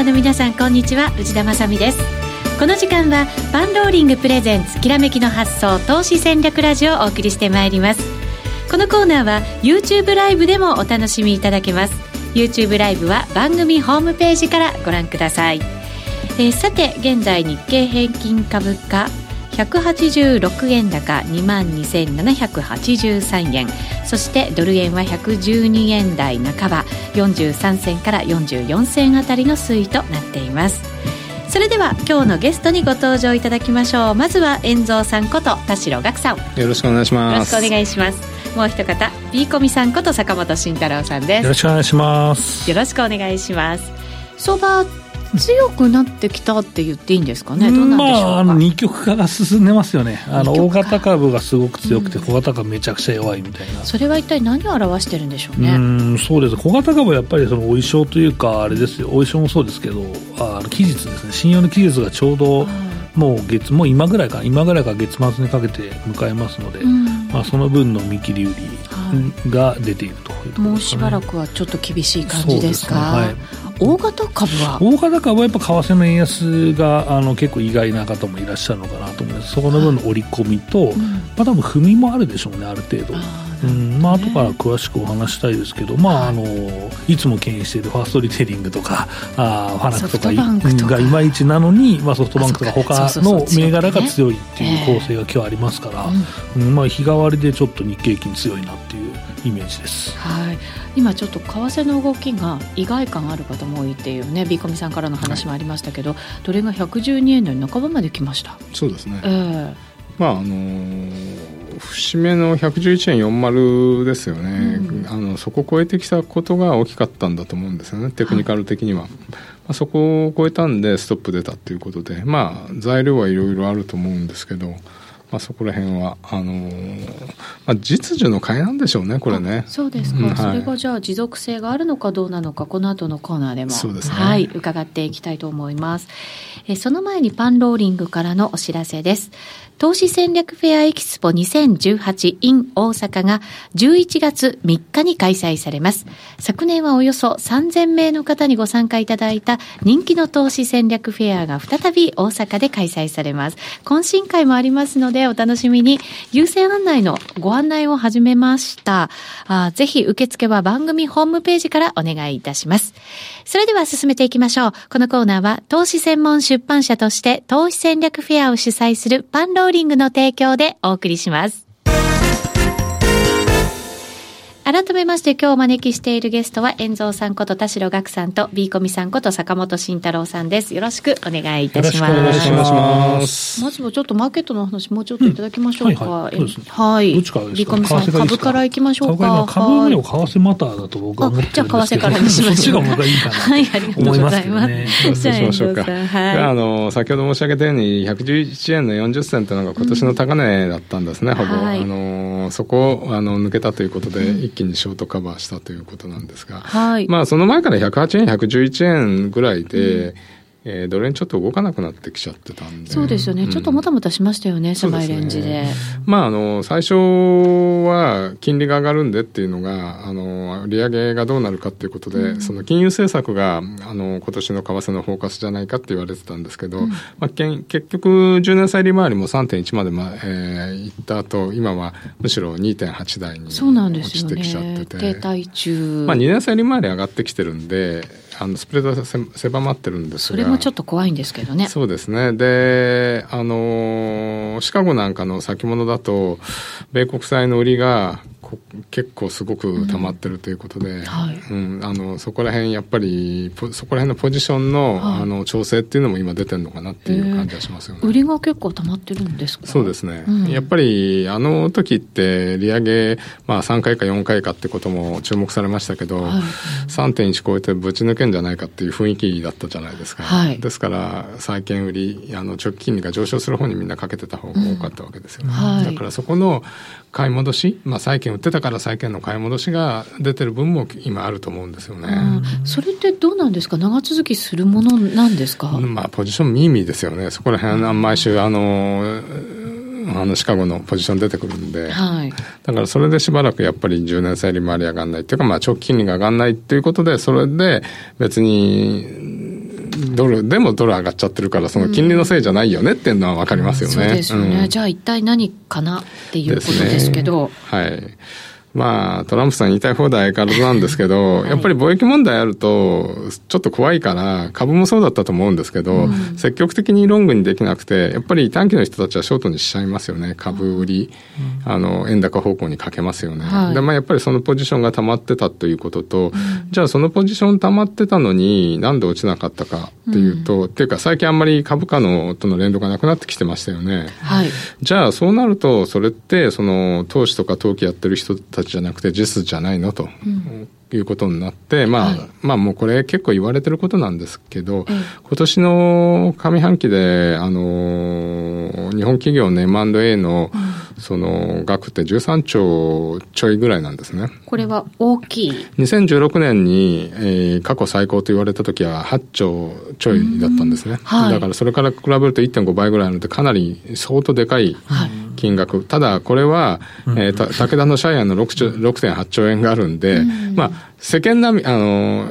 ーの皆さんこんにちは。内田まさです。この時間はパンローリングプレゼンツきらめきの発想投資戦略ラジオをお送りしてまいります。このコーナーは YouTube ライブでもお楽しみいただけます。YouTube ライブは番組ホームページからご覧ください、えー、さて現在日経平均株価186円高2万2783円。そしてドル円は112円台半ば43銭から44銭あたりの推移となっています。それでは今日のゲストにご登場いただきましょう。まずは遠蔵さんこと田代岳さん。よろしくお願いします。よろしくお願いします。もう一方 B コミさんこと坂本慎太郎さんです。よろしくお願いします。よろしくお願いします。相場強くなってきたって言っていいんですかね、どうなんでしょうまあ、二極化が進んでますよね、あの大型株がすごく強くて、小型株めちゃくちゃ弱いみたいな、それは一体何を表してるんでしょうね？うんそうです。小型株はやっぱりそのお衣装というか、あれですよ、お衣装もそうですけど、あの期日ですね、信用の期日がちょうど、もう月もう今ぐらいか今ぐらいから月末にかけて迎えますので、うん、まあ、その分の見切り売りが出ているというとね、もうしばらくはちょっと厳しい感じですか？すね。はい大型株は？大型株はやっぱ為替の円安があの結構意外な方もいらっしゃるのかなと思います。そこの分の織り込みと、うん、まあ多分踏みもあるでしょうねある程度。うん。まあ後から詳しくお話したいですけど、まあ、あのいつも牽引しているファーストリテイリングとかあファナックとかがいまいちなのに、まあ、ソフトバンクとか他の銘柄が強いっていう構成が今日ありますから、うん。まあ、日替わりでちょっと日経金強いなっていうイメージです。はい。今ちょっと為替の動きが意外感ある方も多いっていうねビーコミさんからの話もありましたけど、はい、どれが112円台半ばまで来ました？そうですね、えー、まああのー、節目の111円40ですよね、うん、あのそこを超えてきたことが大きかったんだと思うんですよねテクニカル的には、はい、まあ、そこを超えたんでストップ出たということでまあ材料はいろいろあると思うんですけどまあ、そこら辺はあのー、まあ、実需の買いなんでしょうねこれね。そうですか、うんはい、それがじゃあ持続性があるのかどうなのかこの後のコーナーでもそうです、ね、はい伺っていきたいと思います。えその前にパンローリングからのお知らせです投資戦略フェアエキスポ 2018in 大阪が11月3日に開催されます。昨年はおよそ3000名の方にご参加いただいた人気の投資戦略フェアが再び大阪で開催されます。懇親会もありますのでお楽しみに優先案内のご案内を始めました。あぜひ受付は番組ホームページからお願いいたします。それでは進めていきましょう。このコーナーは投資専門出版社として投資戦略フェアを主催するパンローリングの提供でお送りします。改めまして今日お招きしているゲストは、遠蔵さんこと田代岳さんと、ビーコミさんこと坂本慎太郎さんです。よろしくお願いいたします。よろしくお願いします。まずはちょっとマーケットの話、もうちょっといただきましょうか。うん、はい、はいはい。どっちからですか？ビーコミさん、株からいきましょうか？株よりも為替マターだと僕は思ってるんですけど。じゃあ為替からにしましょう。そっちが僕はいいかな。はい、ありがとうございます。じゃあ、しましょうか。はい。あの、先ほど申し上げたように、111円の40銭というのが今年の高値だったんですね、ほぼ。あの、そこを、あの、抜けたということで、一気にショートカバーしたということなんですが、はい、まあその前から108円、111円ぐらいで、うんえー、ドル円ちょっと動かなくなってきちゃってたんで。そうですよね。うん、ちょっともたもたしましたよね、狭いレンジで。ね、まあ、あの、最初は金利が上がるんでっていうのが、あの、利上げがどうなるかっていうことで、うん、その金融政策が、あの、今年の為替のフォーカスじゃないかって言われてたんですけど、うん、まあ、結局、10年債利回りも3.1まで、まあ、えー、いった後、今はむしろ2.8台に落ちてきちゃってて。停滞中。まあ、2年債利回り上がってきてるんで、あのスプレードが狭まってるんですが。それもちょっと怖いんですけどね。そうですね。であのシカゴなんかの先物だと米国債の売りが結構すごく溜まってるということで、うんはい。うん、あのそこら辺やっぱりそこら辺のポジションのはい、あの調整っていうのも今出てるのかなっていう感じがしますよね。売りが結構溜まってるんですか？そうですね、うん、やっぱりあの時って利上げ、まあ、3回か4回かってことも注目されましたけど、はい、3.1超えてぶち抜けんじゃないかっていう雰囲気だったじゃないですか、はい、ですから債券売りあの長期金利が上昇する方にみんなかけてた方が多かったわけですよね、うん、だからそこの買い戻し、まあ、債券売ってたから債券の買い戻しが出てる分も今あると思うんですよね、うん、それってどうなんですか？長続きするものなんですか、まあ、ポジションミーミーですよね。そこら辺は毎週あのあのシカゴのポジション出てくるんで、はい、だからそれでしばらくやっぱり10年債利回り上がらないっていうか、まあ、長期金利が上がらないっていうことでそれで別にドル、でもドル上がっちゃってるから、その金利のせいじゃないよねっていうのは分かりますよね。そうですよね。じゃあ一体何かなっていうことですけど。はい。まあ、トランプさん言いたい放題相変わらずなんですけど、はい、やっぱり貿易問題あると、ちょっと怖いから、株もそうだったと思うんですけど、うん、積極的にロングにできなくて、やっぱり短期の人たちはショートにしちゃいますよね。株売り、うん、あの、円高方向にかけますよね。はい、で、まあ、やっぱりそのポジションが溜まってたということと、うん、じゃあそのポジション溜まってたのに、なんで落ちなかったかっていうと、っていうか最近あんまり株価のとの連動がなくなってきてましたよね。はい。じゃあそうなると、それって、その、投資とか投機やってる人たちじゃなくて、実じゃないのと。うんいうことになって、まあ、はい、まあもうこれ結構言われてることなんですけど、今年の上半期で、あの、日本企業の M&A の、その額って13兆ちょいぐらいなんですね。これは大きい ?2016 年に、えー、過去最高と言われた時は8兆ちょいだったんですね。はい、だからそれから比べると1.5倍ぐらいあるのでかなり相当でかい金額。はい、ただこれは、えー、武田のシャイアンの6.8兆円があるんで、まあ世間並み、あの、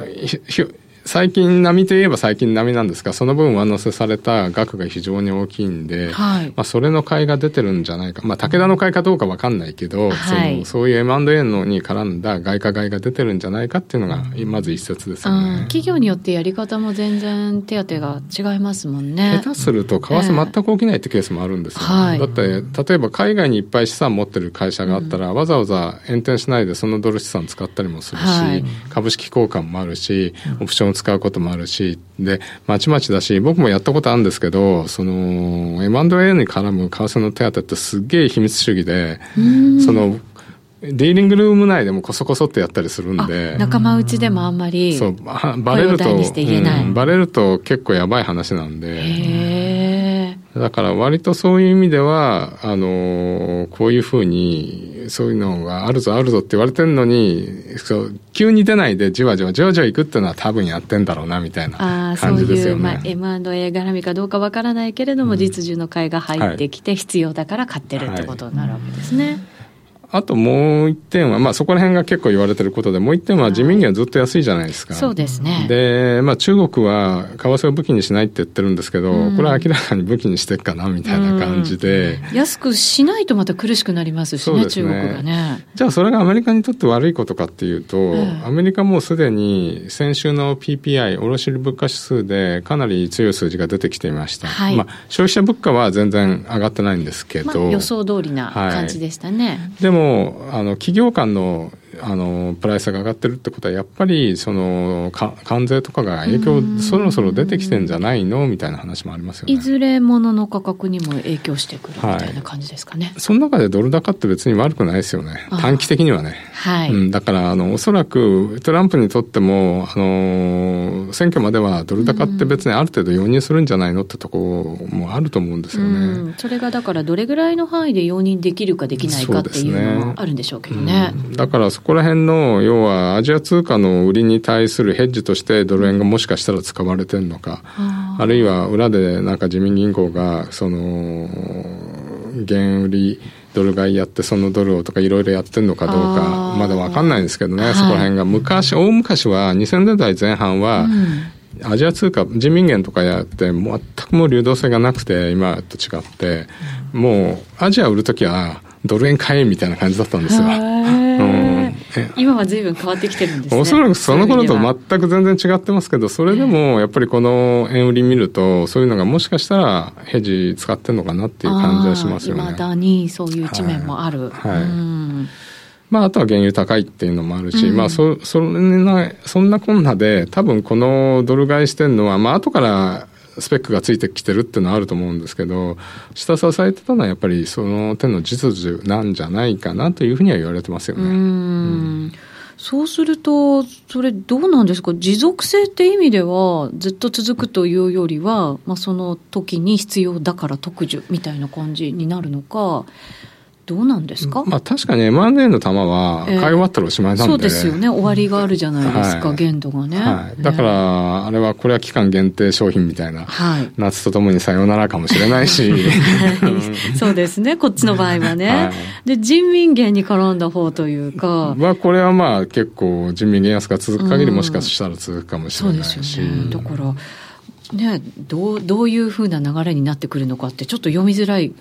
最近並みといえば最近並みなんですが、その分上乗せされた額が非常に大きいんで、はい、まあそれの買いが出てるんじゃないか。まあ武田の買いかどうかわかんないけど、はい、そのそういう M&A のに絡んだ外貨買いが出てるんじゃないかっていうのが、まず一説ですよね。企業によってやり方も全然手当が違いますもんね。下手すると為替全く起きないってケースもあるんですよ、ね、だって、例えば海外にいっぱい資産持ってる会社があったら、うん、わざわざ延転しないでそのドル資産使ったりもするし、株式交換もあるし、オプションを使うこともあるし、し、で、まちまちだし、僕もやったことあるんですけど、その、M&A に絡む為替の手当ってすっげえ秘密主義で、その、ディーリングルーム内でもこそこそってやったりするんで。仲間内でもあんまり。そう、バレると、うん、バレると結構やばい話なんで。だから割とそういう意味では、あの、こういうふうに、そういうのがあるぞあるぞって言われてるのに、そう、急に出ないでじわじわじわじわいくっていうのは多分やってんだろうな、みたいな感じですよね。あそういう、まあ、M&A 絡みかどうかわからないけれども、うん、実需の買いが入ってきて必要だから買ってるってことになるわけですね。はいあともう一点は、まあそこら辺が結構言われてることで、もう一点は人民元はずっと安いじゃないですか。そうですね。で、まあ中国は為替を武器にしないって言ってるんですけど、うん、これは明らかに武器にしてっかなみたいな感じで、うん、安くしないとまた苦しくなりますしね、ね中国がね。じゃあそれがアメリカにとって悪いことかっていうと、うん、アメリカもうすでに先週の PPI、卸売物価指数でかなり強い数字が出てきていました。はい、まあ消費者物価は全然上がってないんですけど。まあ、予想通りな感じでしたね。はい、でも、あの、企業間のあのプライスが上がってるってことはやっぱりその関税とかが影響そろそろ出てきてんじゃないのみたいな話もありますよね。いずれ物の価格にも影響してくるみたいな感じですかね、はい、その中でドル高って別に悪くないですよね。短期的にはね、はい、うん、だからあのおそらくトランプにとってもあの選挙まではドル高って別にある程度容認するんじゃないのってとこもあると思うんですよね、それがだからどれぐらいの範囲で容認できるかできないかっていうのもあるんでしょうけどね、ね。うん、だからそこら辺の、要はアジア通貨の売りに対するヘッジとしてドル円がもしかしたら使われてるのか、あるいは裏でなんか自民銀行が、その、原売り、ドル買いやってそのドルをとかいろいろやってるのかどうかまだわかんないんですけどね、そこら辺が昔大昔は2000年代前半は、アジア通貨人民元とかやって全くもう流動性がなくて今と違ってもうアジア売る時はドル円買えみたいな感じだったんですよ。今は随分変わってきてるんですね。おそらくその頃と全く全然違ってますけど、それでもやっぱりこの円売り見ると、そういうのがもしかしたらヘジ使ってんのかなっていう感じはしますよね。いまだにそういう一面もある。はい。はいまあ、あとは原油高いっていうのもあるし、うん、まあそ、そんな、そんなこんなで、多分このドル買いしてるのは、まあ、後からスペックがついてきてるっていうのはあると思うんですけど、下支えてたのはやっぱりその手の実需なんじゃないかなというふうには言われてますよね。うん。そうすると、それどうなんですか？持続性って意味では、ずっと続くというよりは、まあ、その時に必要だから特需みたいな感じになるのか、どうなんですか、まあ、確かに M&A の玉は買い終わったらおしまいなんで、えー、そうですよね。終わりがあるじゃないですか、はい、限度がね、はい、だから、あれはこれは期間限定商品みたいな、はい、夏とともにさようならかもしれないし。そうですね。こっちの場合はね、はい、で人民元に絡んだ方というか。まあこれはまあ結構人民元安が続く限りもしかしたら続くかもしれないし、そうですよね。だからね、どうどういうふうな流れになってくるのかってちょっと読みづらい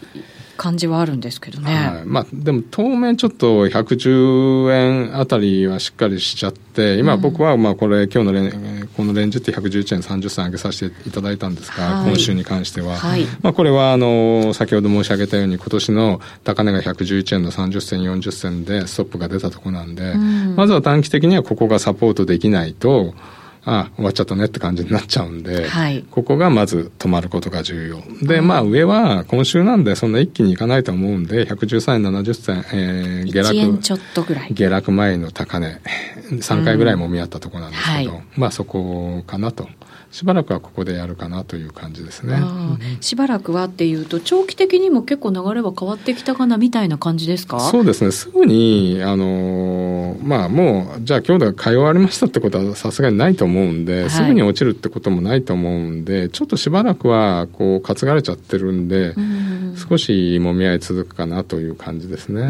感じはあるんですけどね。はい、まあ、でも当面ちょっと110円あたりはしっかりしちゃって、今僕はまあこれ今日のレン、このレンジって111円30銭上げさせていただいたんですが、はい、今週に関しては。はい、まあこれはあの、先ほど申し上げたように今年の高値が111円の30銭40銭でストップが出たところなんで、うん、まずは短期的にはここがサポートできないと、あ終わっちゃったねって感じになっちゃうんで、はい、ここがまず止まることが重要。で、まあ上は今週なんでそんな一気にいかないと思うんで、113円70銭、えー、下落。ちょっとぐらい。下落前の高値、3回ぐらいもみ合ったところなんですけど、うんはい、まあそこかなと。しばらくはここでやるかなという感じですね。しばらくはっていうと、長期的にも結構流れは変わってきたかなみたいな感じですか？そうですね、すぐに、あのまあ、もう、じゃあ今日で買い終わりましたってことはさすがにないと思うんで、はい、すぐに落ちるってこともないと思うんで、ちょっとしばらくはこう担がれちゃってるんで、ん。少しもみ合い続くかなという感じですね。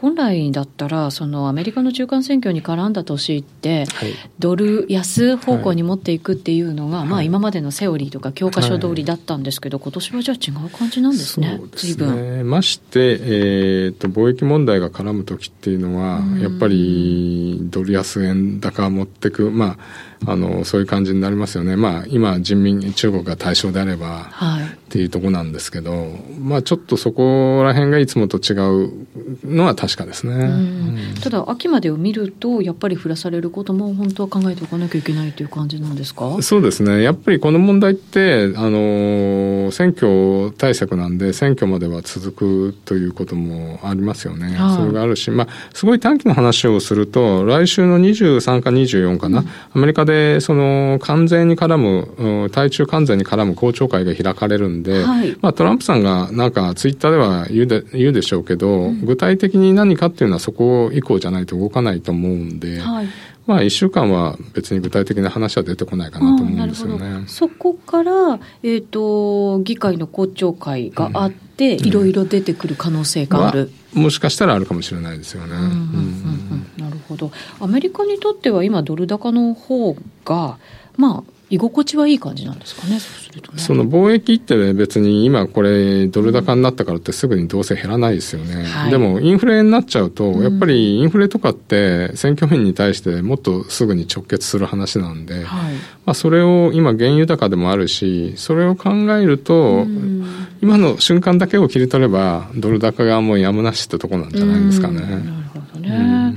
本来だったら、そのアメリカの中間選挙に絡んだ年って、はい、ドル安方向に持っていくっていうのが、はい、まあ、今までのセオリーとか教科書通りだったんですけど、はい、今年はじゃあ違う感じなんですね、随分。まして、えーと、貿易問題が絡む時っていうのは、やっぱりドル安円高持ってく、まあ、あのそういう感じになりますよね、まあ、今、人民、中国が対象であれば、はい、っていうところなんですけど、まあ、ちょっとそこら辺がいつもと違うのは確かですね、うん、ただ、秋までを見ると、やっぱり降らされることも本当は考えておかなきゃいけないという感じなんですか？そうですね、やっぱりこの問題って、あの選挙対策なんで、選挙までは続くということもありますよね、はい、それがあるし、まあ、すごい短期の話をすると、来週の23か24かな、うん、アメリカでその完全に絡む、対中完全に絡む公聴会が開かれるんで、はい、まあ、トランプさんがなんかツイッターでは言うで言うでしょうけど、うん、具体的に何かっていうのはそこ以降じゃないと動かないと思うんで、はい、まあ、1週間は別に具体的な話は出てこないかなと思うんですよね。そこから、えーと、議会の公聴会があって、いろいろ出てくる可能性がある、もしかしたらあるかもしれないですよね。なるほど。アメリカにとっては今、ドル高の方が、まあ、居心地はいい感じなんですかね、そね。その貿易って別に今これドル高になったからってすぐにどうせ減らないですよね。はい、でもインフレになっちゃうと、やっぱりインフレとかって選挙面に対してもっとすぐに直結する話なんで、はい、まあそれを今原油高でもあるし、それを考えると、今の瞬間だけを切り取ればドル高がもうやむなしってとこなんじゃないですかね。なるほどね。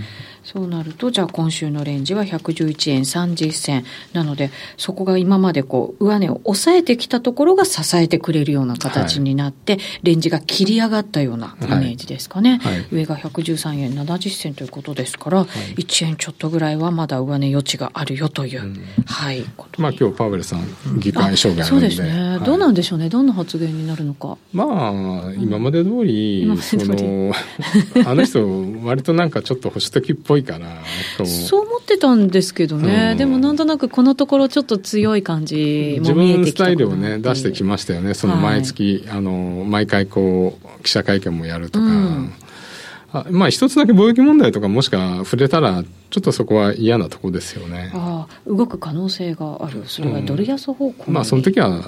そうなると、じゃあ今週のレンジは111円30銭。なので、そこが今までこう、上値を抑えてきたところが支えてくれるような形になって、はい、レンジが切り上がったようなイメージですかね。はい。はい、上が113円70銭ということですから、はい、1円ちょっとぐらいはまだ上値余地があるよという、うん、はい。まあ今日パウエルさん、議会証言そうですね、どうなんでしょうね。どんな発言になるのか。まあ、今まで通り、うん、その、あの人、割となんかちょっと保守的っぽいいかなそう思ってたんですけどね、うん、でもなんとなくこのところちょっと強い感じも見えてきた自分スタイルをね出してきましたよね。その毎月、はい、あの毎回こう記者会見もやるとか、うん、あまあ一つだけ貿易問題とかもしか触れたらちょっとそこは嫌なとこですよね。ああ、動く可能性がある。それはドル安方向、うん、まあ、その時は、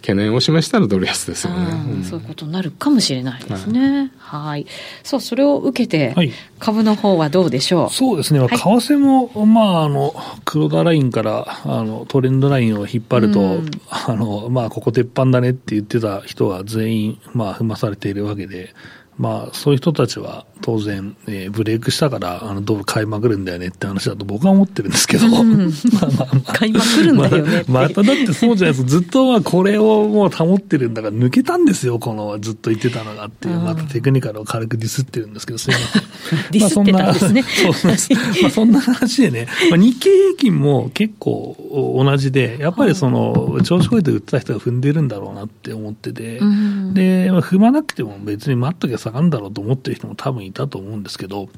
懸念を示したらドル安ですよね、うん、そういうことになるかもしれないですね。はい。そう、それを受けて、株の方はどうでしょう、はい、そうですね。為替も、まあ、あの、黒田ラインから、あの、トレンドラインを引っ張ると、うん、あの、まあ、ここ鉄板だねって言ってた人は全員、まあ、踏まされているわけで、まあ、そういう人たちは当然、えー、ブレイクしたから、あの、ドル買いまくるんだよねって話だと僕は思ってるんですけど。うん、まあまあまあ。買いまくるんだよねま。まただってそうじゃないですか。ずっとまあこれをもう保ってるんだから抜けたんですよ、このずっと言ってたのがっていう。またテクニカルを軽くディスってるんですけど、すいません。ディスってたんですね。そう まあそんな話でね、まあ、日経平均も結構同じで、やっぱりその、調子こいて売ってた人が踏んでるんだろうなって思ってて、うん、で、まあ、踏まなくても別に待っときゃ下がるんだろうと思ってる人も多分いたと思うんですけど、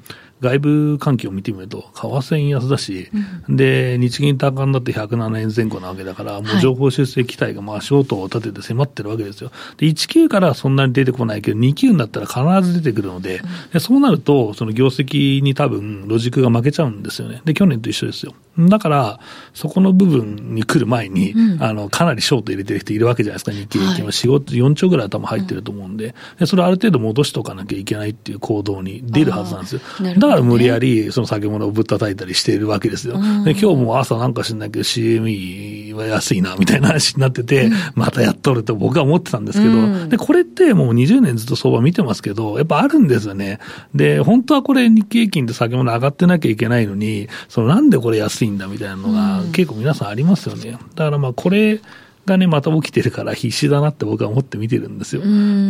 外部環境を見てみると、為替円安だし、うん、で、日銀高になって107円前後なわけだから、もう情報修正期待がまあ足音を立てて迫ってるわけですよ。で、19からそんなに出てこないけど、29になったら必ず出てくるので、でそうなると、その業績に多分ロジックが負けちゃうんですよね。で、去年と一緒ですよ。だから、そこの部分に来る前に、うん、あの、かなりショート入れてる人いるわけじゃないですか、日経平均は。4、4兆ぐらい頭入ってると思うんで、で、それある程度戻しとかなきゃいけないっていう行動に出るはずなんですよ。ね、だから無理やり、その先物をぶったたいたりしているわけですよ。で、今日も朝なんか知んないけど CME は安いな、みたいな話になってて、うん、またやっとると僕は思ってたんですけど、うん、で、これってもう20年ずっと相場見てますけど、やっぱあるんですよね。で、本当はこれ日経平均で先物上がってなきゃいけないのに、そのなんでこれ安いんだみたいなのが結構皆さんありますよね。だからまあこれ、がね、また起きてるから必死だなって僕は思って見てるんですよ。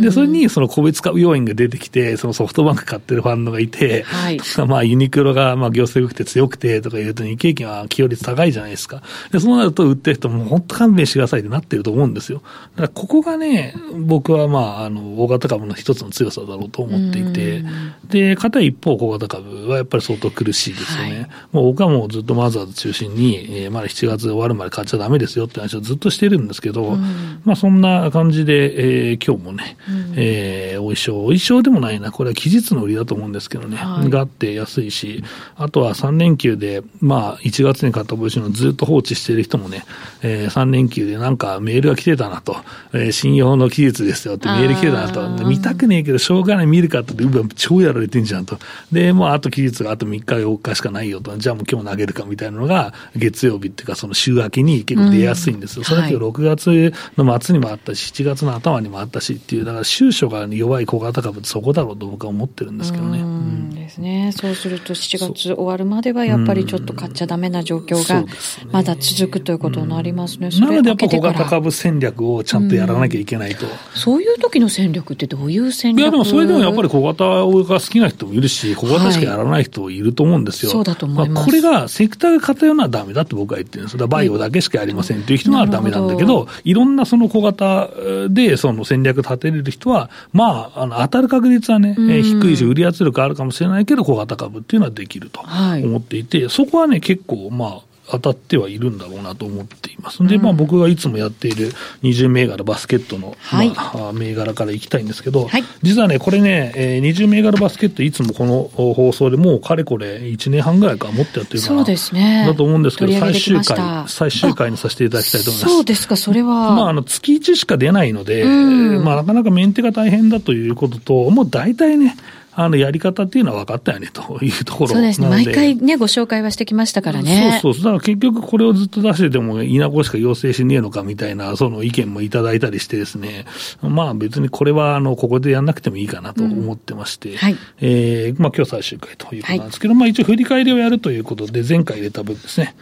で、それにその個別化要因が出てきて、そのソフトバンク買ってるファンドがいて、はい、まあユニクロがまあ業績良くて強くてとか言うと日経金は寄与率高いじゃないですか。で、そうなると売ってる人も本当勘弁してくださいってなってると思うんですよ。だからここがね、僕はまあ、あの、大型株の一つの強さだろうと思っていて、で、片一方小型株はやっぱり相当苦しいですよね。はい、もう僕はもうずっとマザーズ中心に、えー、まだ7月終わるまで買っちゃダメですよって話をずっとしてるんですけど、うん。まあそんな感じで、えー、今日もね、うん、えー、お衣装、お衣装でもないな、これは期日の売りだと思うんですけどね、はい、があって安いし、あとは3連休で、まあ1月に買った帽子のずっと放置している人もね、えー、3連休でなんかメールが来てたなと、えー、信用の期日ですよってメール来てたなと、見たくねえけどしょうがない見るかって、うわ、超やられてんじゃんと。で、もうあと期日があと3日4日しかないよと、じゃあもう今日投げるかみたいなのが、月曜日っていうかその週明けに結構出やすいんですよ。うん、それだけ6月の末にもあったし、7月の頭にもあったしっていう、だから収書が弱い小型株ってそこだろうと僕は思ってるんですけどね。うんですね。そうすると7月終わるまではやっぱりちょっと買っちゃダメな状況がまだ続くということになりますね。なのでやっぱ小型株戦略をちゃんとやらなきゃいけないと。そういう時の戦略ってどういう戦略？いやでもそれでもやっぱり小型が好きな人もいるし、小型しかやらない人もいると思うんですよ。はい、そうだと思います。これがセクターが偏るのはダメだって僕は言ってるんです。バイオだけしかやりませんっていう人はダメなんだけど、いろんなその小型でその戦略立てれる人は、まあ、あの当たる確率はね、うん、低いし、売り圧力あるかもしれないけど、小型株っていうのはできると思っていて、はい、そこはね、結構、まあ、当たってはいるんだろうなと思っています。で、まあ僕がいつもやっている20銘柄バスケットの、はい、まあ、銘柄からいきたいんですけど、はい、実はね、これね、えー、20銘柄バスケットいつもこの放送でもうかれこれ1年半ぐらいか持ってやってるかな。そうですね。だと思うんですけど、最終回、最終回にさせていただきたいと思います。そうですか、それは。まああの、月1しか出ないので、まあなかなかメンテが大変だということと、もう大体ね、あのやり方っていうのは分かったよねというところ。そうですね、毎回ね、ご紹介はしてきましたからね。そうそう、だから結局これをずっと出してても、稲子しか要請しねえのかみたいな、その意見もいただいたりしてですね、まあ別にこれはあのここでやんなくてもいいかなと思ってまして、うんはい、えー、まあ今日最終回ということなんですけど、はい、まあ一応振り返りをやるということで、前回入れた分ですね。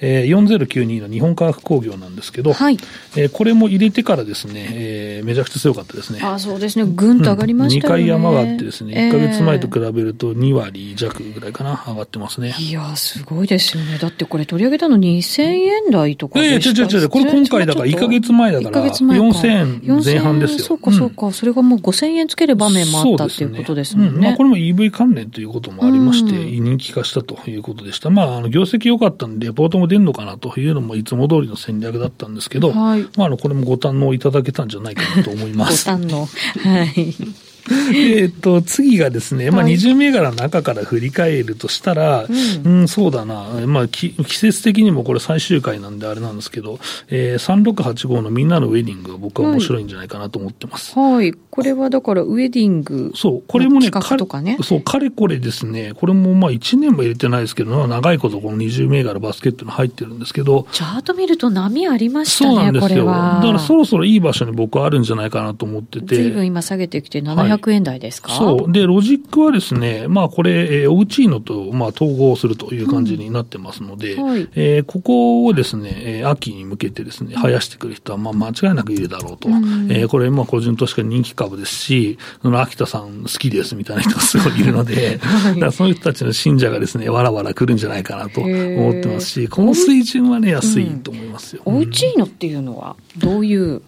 えー、4092の日本科学工業なんですけど、はいえー、これも入れてからですね、えー、めちゃくちゃ強かったですね。あそうですね、ぐんと上がりましたね、うん、2回山があってですね、1か月前と比べると2割弱ぐらいかな、上がってますね。いやすごいですよね。だってこれ取り上げたの2000円台とかでした。ええ、違う違う違う、これ今回だから1か月前だから4000円前半ですよ。そうかそうか、うん、それがもう5000円つける場面もあったっていうことですもんね。うん、まあ、これも EV 関連ということもありまして、人気化したということでした。まあ、あの業績良かったんで、レポートも出るのかなというのもいつも通りの戦略だったんですけど、はい、まあ、あのこれもご堪能いただけたんじゃないかなと思います。ご堪能。はい。えっと、次がですね、まあ、20銘柄の中から振り返るとしたら、うん、うん、そうだな、まあ、季節的にもこれ最終回なんであれなんですけど、えー、3685のみんなのウェディングが僕は面白いんじゃないかなと思ってます。はい。はい、これはだからウェディングそう、これもね、ねそう、かれこれですね、これもまあ1年も入れてないですけど、長いことこの20銘柄バスケットに入ってるんですけど、チャート見ると波ありましたね、そうなんですよ。だからそろそろいい場所に僕はあるんじゃないかなと思ってて。随分今下げてきて700円台ですか、はいそう。で、ロジックはですね、まあこれ、えー、オウチーノと、まあ、統合するという感じになってますので、うんはい、えー、ここをですね、えー、秋に向けてですね、生やしてくる人は、まあ間違いなくいるだろうと。うん、えー、これ、まあ個人として人気株ですし、その秋田さん好きですみたいな人がすごいいるので、はい、だそういう人たちの信者がですね、わらわら来るんじゃないかなと思ってますし、この水準はね、安いと思いますよ。オウチーノっていうのは、どういう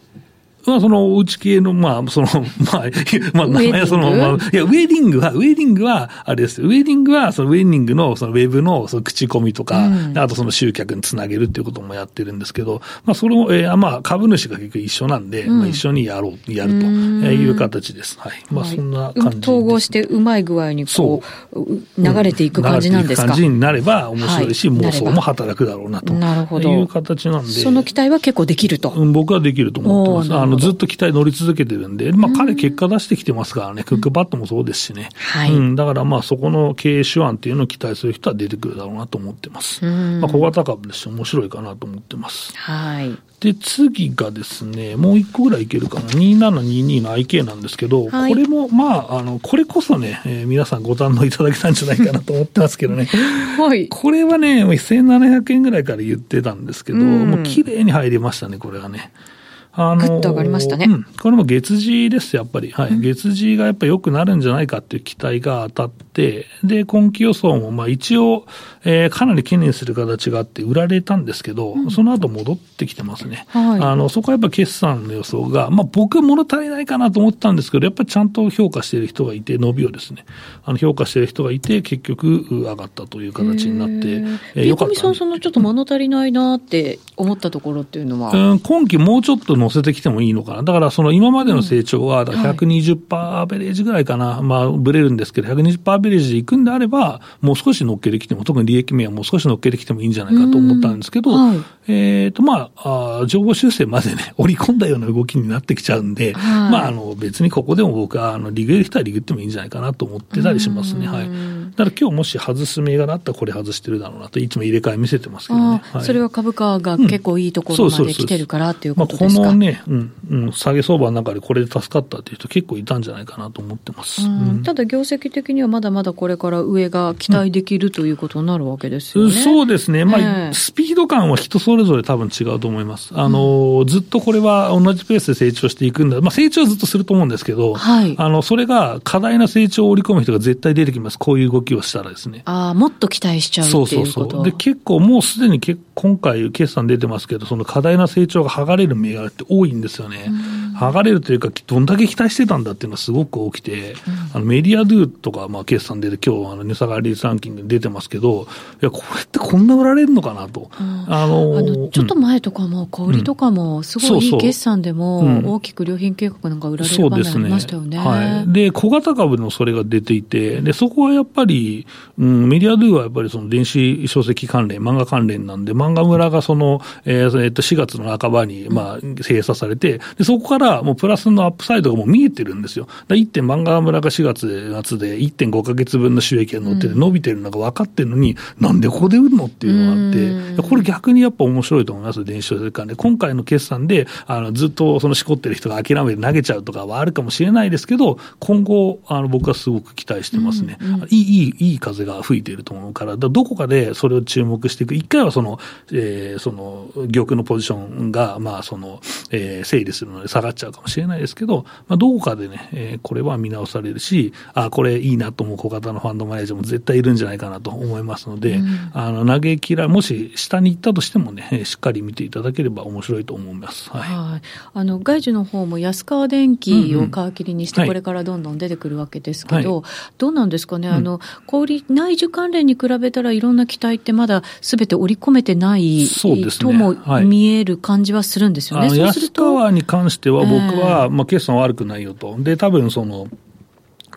まあ、その、内系の、まあ、その、まあ、まあ、名前はその、まあ、いや、ウェディングは、ウェディングは、あれですウェディングは、その、ウェディングの、その、ウェブの、その、口コミとか、うん、あとその、集客につなげるっていうこともやってるんですけど、まあ、その、えー、まあ、株主が結局一緒なんで、うん、まあ、一緒にやろう、やるという形です。はい。まあ、そんな感じ、統合して、うまい具合に、こう、流れていく感じなんですか、うん、感じになれば面白いし、はい、妄想も働くだろうなと。なるほど。いう形なんで。その期待は結構できると。うん、僕はできると思ってます。あの、ずっと期待乗り続けてるんで、まあ、彼結果出してきてますからね、クックパッドもそうですしね。はい。うん、だからまあ、そこの経営手腕っていうのを期待する人は出てくるだろうなと思ってます。まあ、小型株ですし、面白いかなと思ってます。はい。で、次がですね、もう一個ぐらいいけるかな。2722の IK なんですけど、はい、これも、まあ、あの、これこそね、えー、皆さんご堪能いただけたんじゃないかなと思ってますけどね。はい。これはね、1700円ぐらいから言ってたんですけど、うん、もう綺麗に入りましたね、これはね。あのぐっと上がりましたね、うん、これも月次です、やっぱり、はい、うん、月次がやっぱり良くなるんじゃないかっていう期待が当たって、で今期予想もまあ一応、えー、かなり懸念する形があって、売られたんですけど、うん、その後戻ってきてますね、はい、あのそこはやっぱ決算の予想が、まあ、僕は物足りないかなと思ったんですけど、やっぱりちゃんと評価している人がいて、伸びをですね、あの評価している人がいて、結局、上がったという形になって、えー、よかったさん、そのちょっと物足りないなって思ったところっていうのは、うん、今期もうちょっと乗せてきてもいいのかな。だからその今までの成長は120%アベレージぐらいかな。まあ、ぶれるんですけど、120%アベレージでいくんであれば、もう少し乗っけてきても、特に利益面はもう少し乗っけてきてもいいんじゃないかと思ったんですけど、はい、えっ、ー、と、まああ、情報修正までね、織り込んだような動きになってきちゃうんで、はい、まあ、あの、別にここでも僕は、あの、リグる人はリグってもいいんじゃないかなと思ってたりしますね。はい。だから今日もし外す銘柄あったらこれ外してるだろうなと、いつも入れ替え見せてますけどね。はい、それは株価が結構いいところまで来てるからっていうことですか、まあ、このね、うん、うん、下げ相場の中でこれで助かったっていう人結構いたんじゃないかなと思ってます。ただ業績的にはまだまだこれから上が期待できるということになるわけですよね。そうですね。まあ、えー、スピード感は人それぞれ多分違うと思います。あの、ずっとこれは同じペースで成長していくんだ。まあ成長はずっとすると思うんですけど、はい、あの、それが過大な成長を織り込む人が絶対出てきます。こういう動きをしたらですね。ああ、もっと期待しちゃうっていうことそうそうそう。で、結構もうすでに今回決算出てますけど、その過大な成長が剥がれる銘柄って多いんですよね。剥がれるというか、どんだけ期待してたんだっていうのはすごく起きて、うん、あのメディアドゥとか、まあ、決算で今日、あの値下がり率ランキング出てますけど、いや、これってこんな売られるのかなと。うん、あのあのちょっと前とかも、小売りとかも、すごいいい決算でも、大きく良品計画なんか売られる場面ありましたよね。ねはい。で、小型株のそれが出ていて、で、そこはやっぱり、うん、メディアドゥはやっぱりその電子書籍関連、漫画関連なんで、漫画村がその、えー、えっと、4月の半ばに、まあ、閉鎖されて、で、そこからもうプラスのアップサイドがもう見えてるんですよ。だ1点漫画村が4月末で1.5か月分の収益が乗ってて伸びてるのが分かってるのに、うん、なんでここで売るのっていうのがあって、これ逆にやっぱ面白いと思います、電子書籍関連。今回の決算で、あの、ずっとそのしこってる人が諦めて投げちゃうとかはあるかもしれないですけど、今後、あの、僕はすごく期待してますね。うんうん、いい、いい、いい風が吹いていると思うから、だどこかでそれを注目していく。一回はその、えー、その、玉のポジションが、まあ、その、えー、整理するので下がっちゃうかもしれないですけど、まあ、どこかでね、えー、これは見直されるし、あ、これいいなと思う小型のファンドマネージャーも絶対いるんじゃないかなと思いますので、うん、あの、投げ切ら、もし下に行ったとしてもね、しっかり見ていただければ面白いと思います。はい。はい。あの、外需の方も安川電機を皮切りにして、これからどんどん出てくるわけですけど、うんうんはい、どうなんですかね、あの、小売内需関連に比べたらいろんな期待ってまだすべて織り込めてないとも見える感じはするんですよね。はい、安川に関しては僕は、えー、まあ、決算悪くないよと。で、多分その、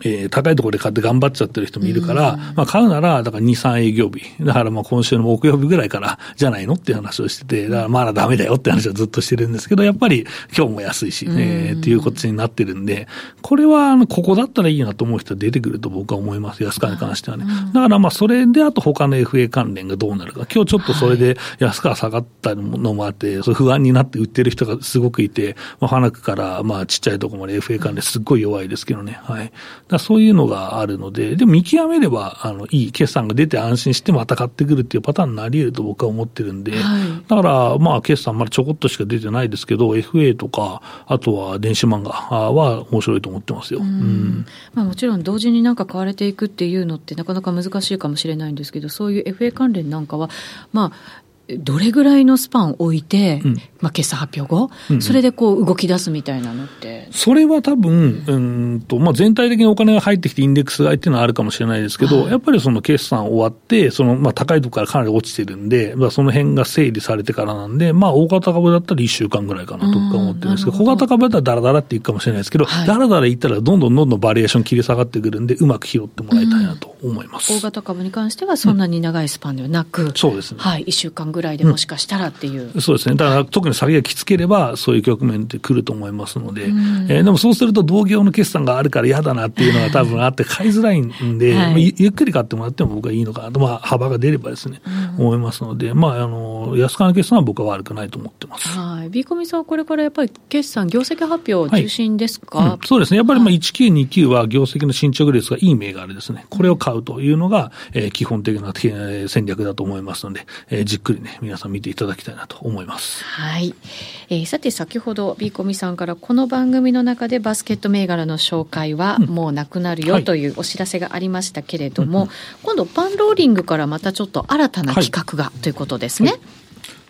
えー、高いところで買って頑張っちゃってる人もいるから、まあ買うなら、だから2、3営業日。だからまあ今週の木曜日ぐらいからじゃないのっていう話をしてて、だからまだダメだよって話はずっとしてるんですけど、やっぱり今日も安いし、えー、っていうことになってるんで、これはあの、ここだったらいいなと思う人は出てくると僕は思います。安川に関してはね。だからまあそれであと他の FA 関連がどうなるか。今日ちょっとそれで安川下がったのもあって、そ不安になって売ってる人がすごくいて、まあ、ファナクからまあちっちゃいところまで FA 関連すっごい弱いですけどね。はい。だそういうのがあるので、でも見極めれば、あの、いい決算が出て安心してまた買ってくるっていうパターンになり得ると僕は思ってるんで、はい、だから、まあ、決算まだちょこっとしか出てないですけど、FA とか、あとは電子漫画は面白いと思ってますよ。うん、まあ、もちろん同時になんか買われていくっていうのってなかなか難しいかもしれないんですけど、そういう FA 関連なんかは、まあ、どれぐらいのスパンを置いて、うん、まあ、決算発表後、うんうん、それでこう動き出すみたいなのって。それは多分、うん。と、まあ、全体的にお金が入ってきてインデックス買いっていうのはあるかもしれないですけど、はい、やっぱりその決算終わって、その、まあ、高いところからかなり落ちてるんで、まあ、その辺が整理されてからなんで、まあ、大型株だったら1週間ぐらいかなと思ってるんですけど、小型株だったらだらだらっていくかもしれないですけど、だらだらいったらどんどんどんどんバリエーション切り下がってくるんで、うまく拾ってもらいたいなと思います。大型株に関してはそんなに長いスパンではなく、そうですね。はい、1週間ぐらいでもしかしたらっていう。そうですね。だから特に下げがきつければ、そういう局面で来ると思いますので、うん、えー、でもそうすると同業の決算があるから嫌だなっていうのが多分あって、買いづらいんで、はい、ゆっくり買ってもらっても僕はいいのかなと、まあ、幅が出ればですね、うん、思いますので、まあ、あの、安川の決算は僕は悪くないと思ってます。はい。ビーコミさんはこれからやっぱり決算、業績発表中心ですか、はいうん、そうですね。やっぱりまあ1929は業績の進捗率がいい銘柄ですね。これを買うというのが、えー、基本的な戦略だと思いますので、えー、じっくりね、皆さん見ていただきたいなと思います。はい。えー、さて先ほどビーコミさんからこの番組の中でバスケット銘柄の紹介はもうなくなるよというお知らせがありましたけれども、はい、今度パンローリングからまたちょっと新たな企画が、ということですね。はい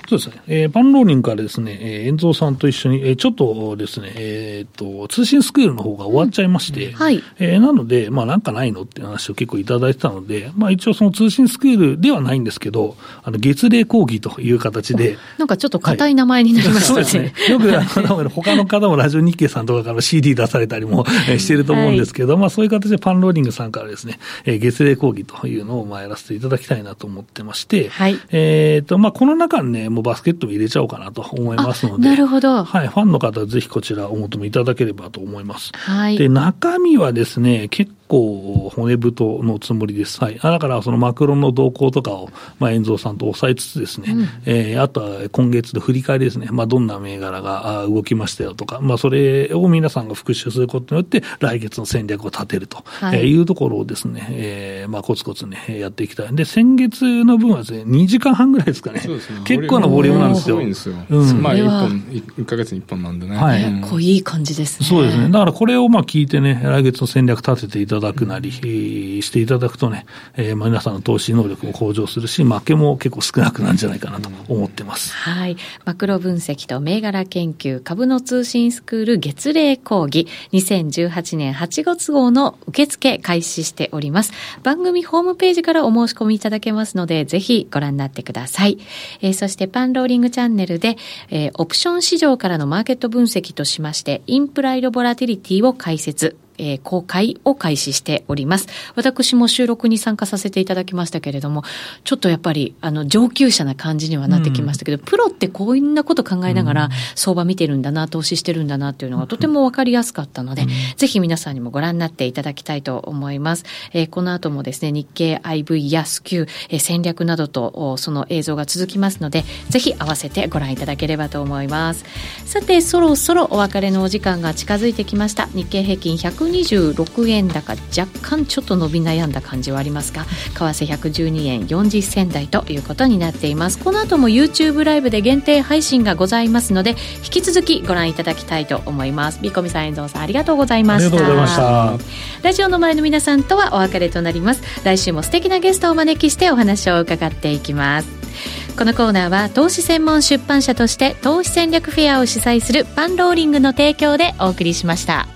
そうですね。えー、パンローリングからですね、えー、遠蔵さんと一緒に、えー、ちょっとですね、えっ、と、通信スクールの方が終わっちゃいまして、うん、はい。えー、なので、まあなんかないのっていう話を結構いただいてたので、まあ一応その通信スクールではないんですけど、あの、月例講義という形で。なんかちょっと硬い名前になりましたね。はい、そうですね。よく、あの、他の方もラジオ日経さんとかから CD 出されたりもしてると思うんですけど、はい、まあそういう形でパンローリングさんからですね、えー、月例講義というのをまあやらせていただきたいなと思ってまして、はい。えっ、と、まあこの中にね、もうバスケットも入れちゃおうかなと思いますので。なるほど。はい。ファンの方はぜひこちらお求めいただければと思います。はい。で、中身はですね、結構骨太のつもりです。はい。だからそのマクロンの動向とかを、まあ、遠蔵さんと抑えつつですね、うん、えー、あとは今月の振り返りですね、まあ、どんな銘柄が動きましたよとか、まあ、それを皆さんが復習することによって、来月の戦略を立てると、はい、えー、いうところをですね、えー、まあ、コツコツね、やっていきたい。で、先月の分はですね、2時間半ぐらいですかね。ね結構なボリュームなんですよ。すごいんですよ。うん、まあ、1本、1ヶ月に1本なんでね。はい。結構いい感じですね。そうですね。だからこれをまあ聞いてね、来月の戦略立てていただくなり、していただくとね、えー、まあ皆さんの投資能力も向上するし、負けも結構少なくなるんじゃないかなと思ってます。はい。マクロ分析と銘柄研究株の通信スクール月例講義2018年8月号の受付開始しております。番組ホームページからお申し込みいただけますので、ぜひご覧になってください。えー、そしてパンローリングチャンネルで、えー、オプション市場からのマーケット分析としまして、インプライドボラティリティを解説、えー、公開を開始しております。私も収録に参加させていただきましたけれども、ちょっとやっぱり、あの、上級者な感じにはなってきましたけど、うん、プロってこんなこと考えながら、相場見てるんだな、投資してるんだなっていうのがとてもわかりやすかったので、うん、ぜひ皆さんにもご覧になっていただきたいと思います。えー、この後もですね、日経 IV やスキュー、えー、戦略などと、その映像が続きますので、ぜひ合わせてご覧いただければと思います。さて、そろそろお別れのお時間が近づいてきました。日経平均126円高、若干ちょっと伸び悩んだ感じはありますが、為替112円40銭台ということになっています。この後も YouTube ライブで限定配信がございますので、引き続きご覧いただきたいと思います。ビコミさん、遠藤さん、ありがとうございました。ありがとうございました。ラジオの前の皆さんとはお別れとなります。来週も素敵なゲストをお招きしてお話を伺っていきます。このコーナーは投資専門出版社として投資戦略フェアを主催するパンローリングの提供でお送りしました。